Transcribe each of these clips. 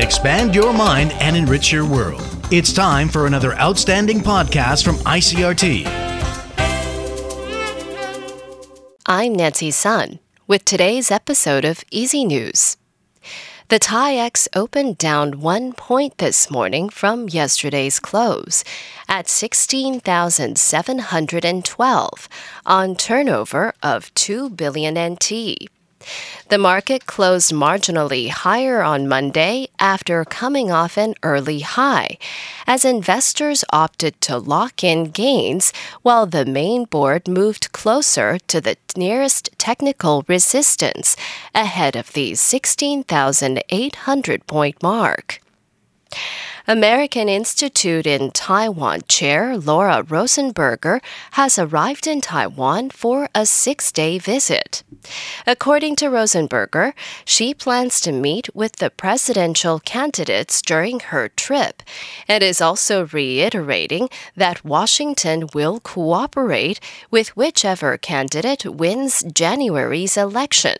Expand your mind and enrich your world. It's time for another outstanding podcast from ICRT. I'm Nancy Sun with today's episode of EZ News. The TAIEX opened down one point this morning from yesterday's close at 16,712 on turnover of 2 billion NT. The market closed marginally higher on Monday after coming off an early high, as investors opted to lock in gains while the main board moved closer to the nearest technical resistance ahead of the 16,800 point mark. American Institute in Taiwan chair Laura Rosenberger has arrived in Taiwan for a six day visit. According to Rosenberger, she plans to meet with the presidential candidates during her trip and is also reiterating that Washington will cooperate with whichever candidate wins January's election.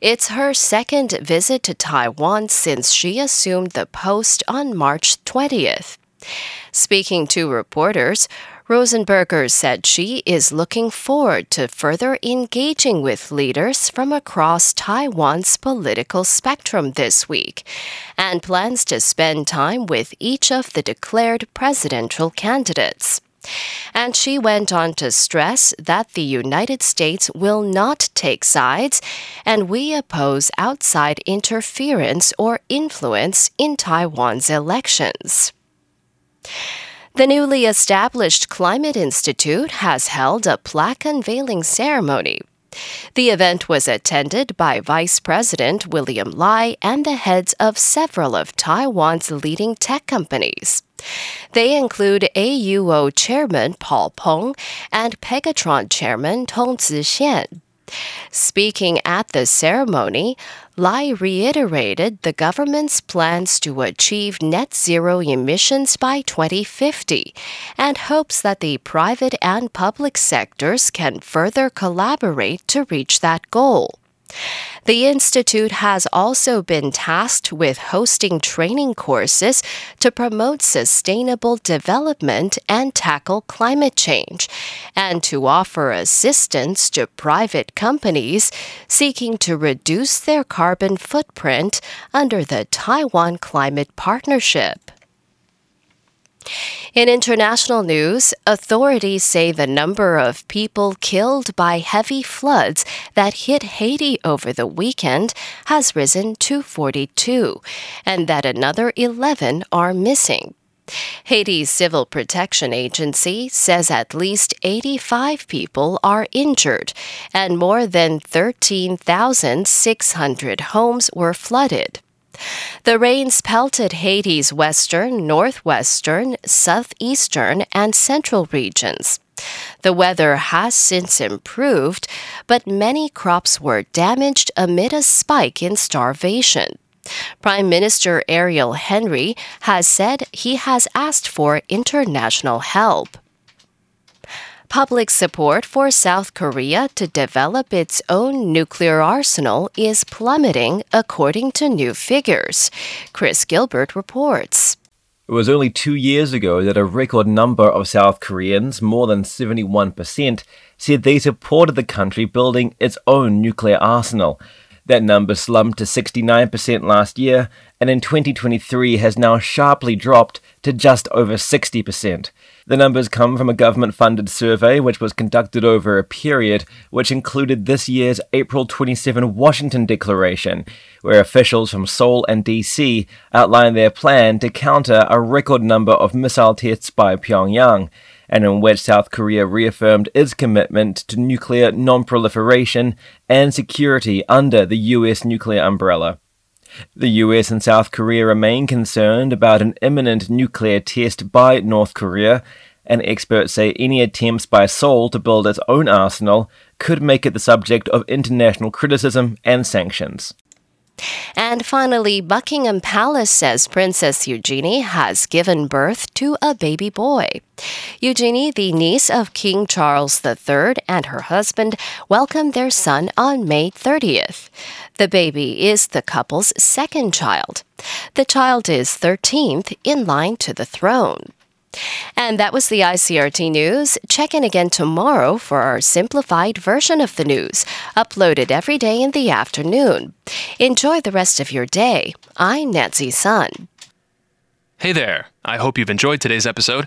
It's her second visit to Taiwan since she assumed the post on March 20th. Speaking to reporters, Rosenberger said she is looking forward to further engaging with leaders from across Taiwan's political spectrum this week and plans to spend time with each of the declared presidential candidates. And she went on to stress that the United States will not take sides, and we oppose outside interference or influence in Taiwan's elections. The newly established Climate Institute has held a plaque unveiling ceremony. The event was attended by Vice President William Lai and the heads of several of Taiwan's leading tech companies. They include AUO Chairman Paul Peng and Pegatron Chairman Tong Zixian. Speaking at the ceremony, Lai reiterated the government's plans to achieve net zero emissions by 2050 and hopes that the private and public sectors can further collaborate to reach that goal. The Institute has also been tasked with hosting training courses to promote sustainable development and tackle climate change, and to offer assistance to private companies seeking to reduce their carbon footprint under the Taiwan Climate Partnership. In international news, authorities say the number of people killed by heavy floods that hit Haiti over the weekend has risen to 42, and that another 11 are missing. Haiti's Civil Protection Agency says at least 85 people are injured and more than 13,600 homes were flooded. The rains pelted Haiti's western, northwestern, southeastern, and central regions. The weather has since improved, but many crops were damaged amid a spike in starvation. Prime Minister Ariel Henry has said he has asked for international help. Public support for South Korea to develop its own nuclear arsenal is plummeting, according to new figures. Chris Gilbert reports. It was only two years ago that a record number of South Koreans, more than 71%, said they supported the country building its own nuclear arsenal. That number slumped to 69% last year, and in 2023 has now sharply dropped to just over 60%. The numbers come from a government funded survey which was conducted over a period which included this year's April 27 Washington Declaration, where officials from Seoul and DC outlined their plan to counter a record number of missile tests by Pyongyang, and in which South Korea reaffirmed its commitment to nuclear non-proliferation and security under the US nuclear umbrella. The US and South Korea remain concerned about an imminent nuclear test by North Korea, and experts say any attempts by Seoul to build its own arsenal could make it the subject of international criticism and sanctions. And finally, Buckingham Palace says Princess Eugenie has given birth to a baby boy. Eugenie, the niece of King Charles III, and her husband welcomed their son on May 30th. The baby is the couple's second child. The child is 13th in line to the throne. And that was the ICRT news. Check in again tomorrow for our simplified version of the news, uploaded every day in the afternoon. Enjoy the rest of your day. I'm Nancy Sun. Hey there. I hope you've enjoyed today's episode.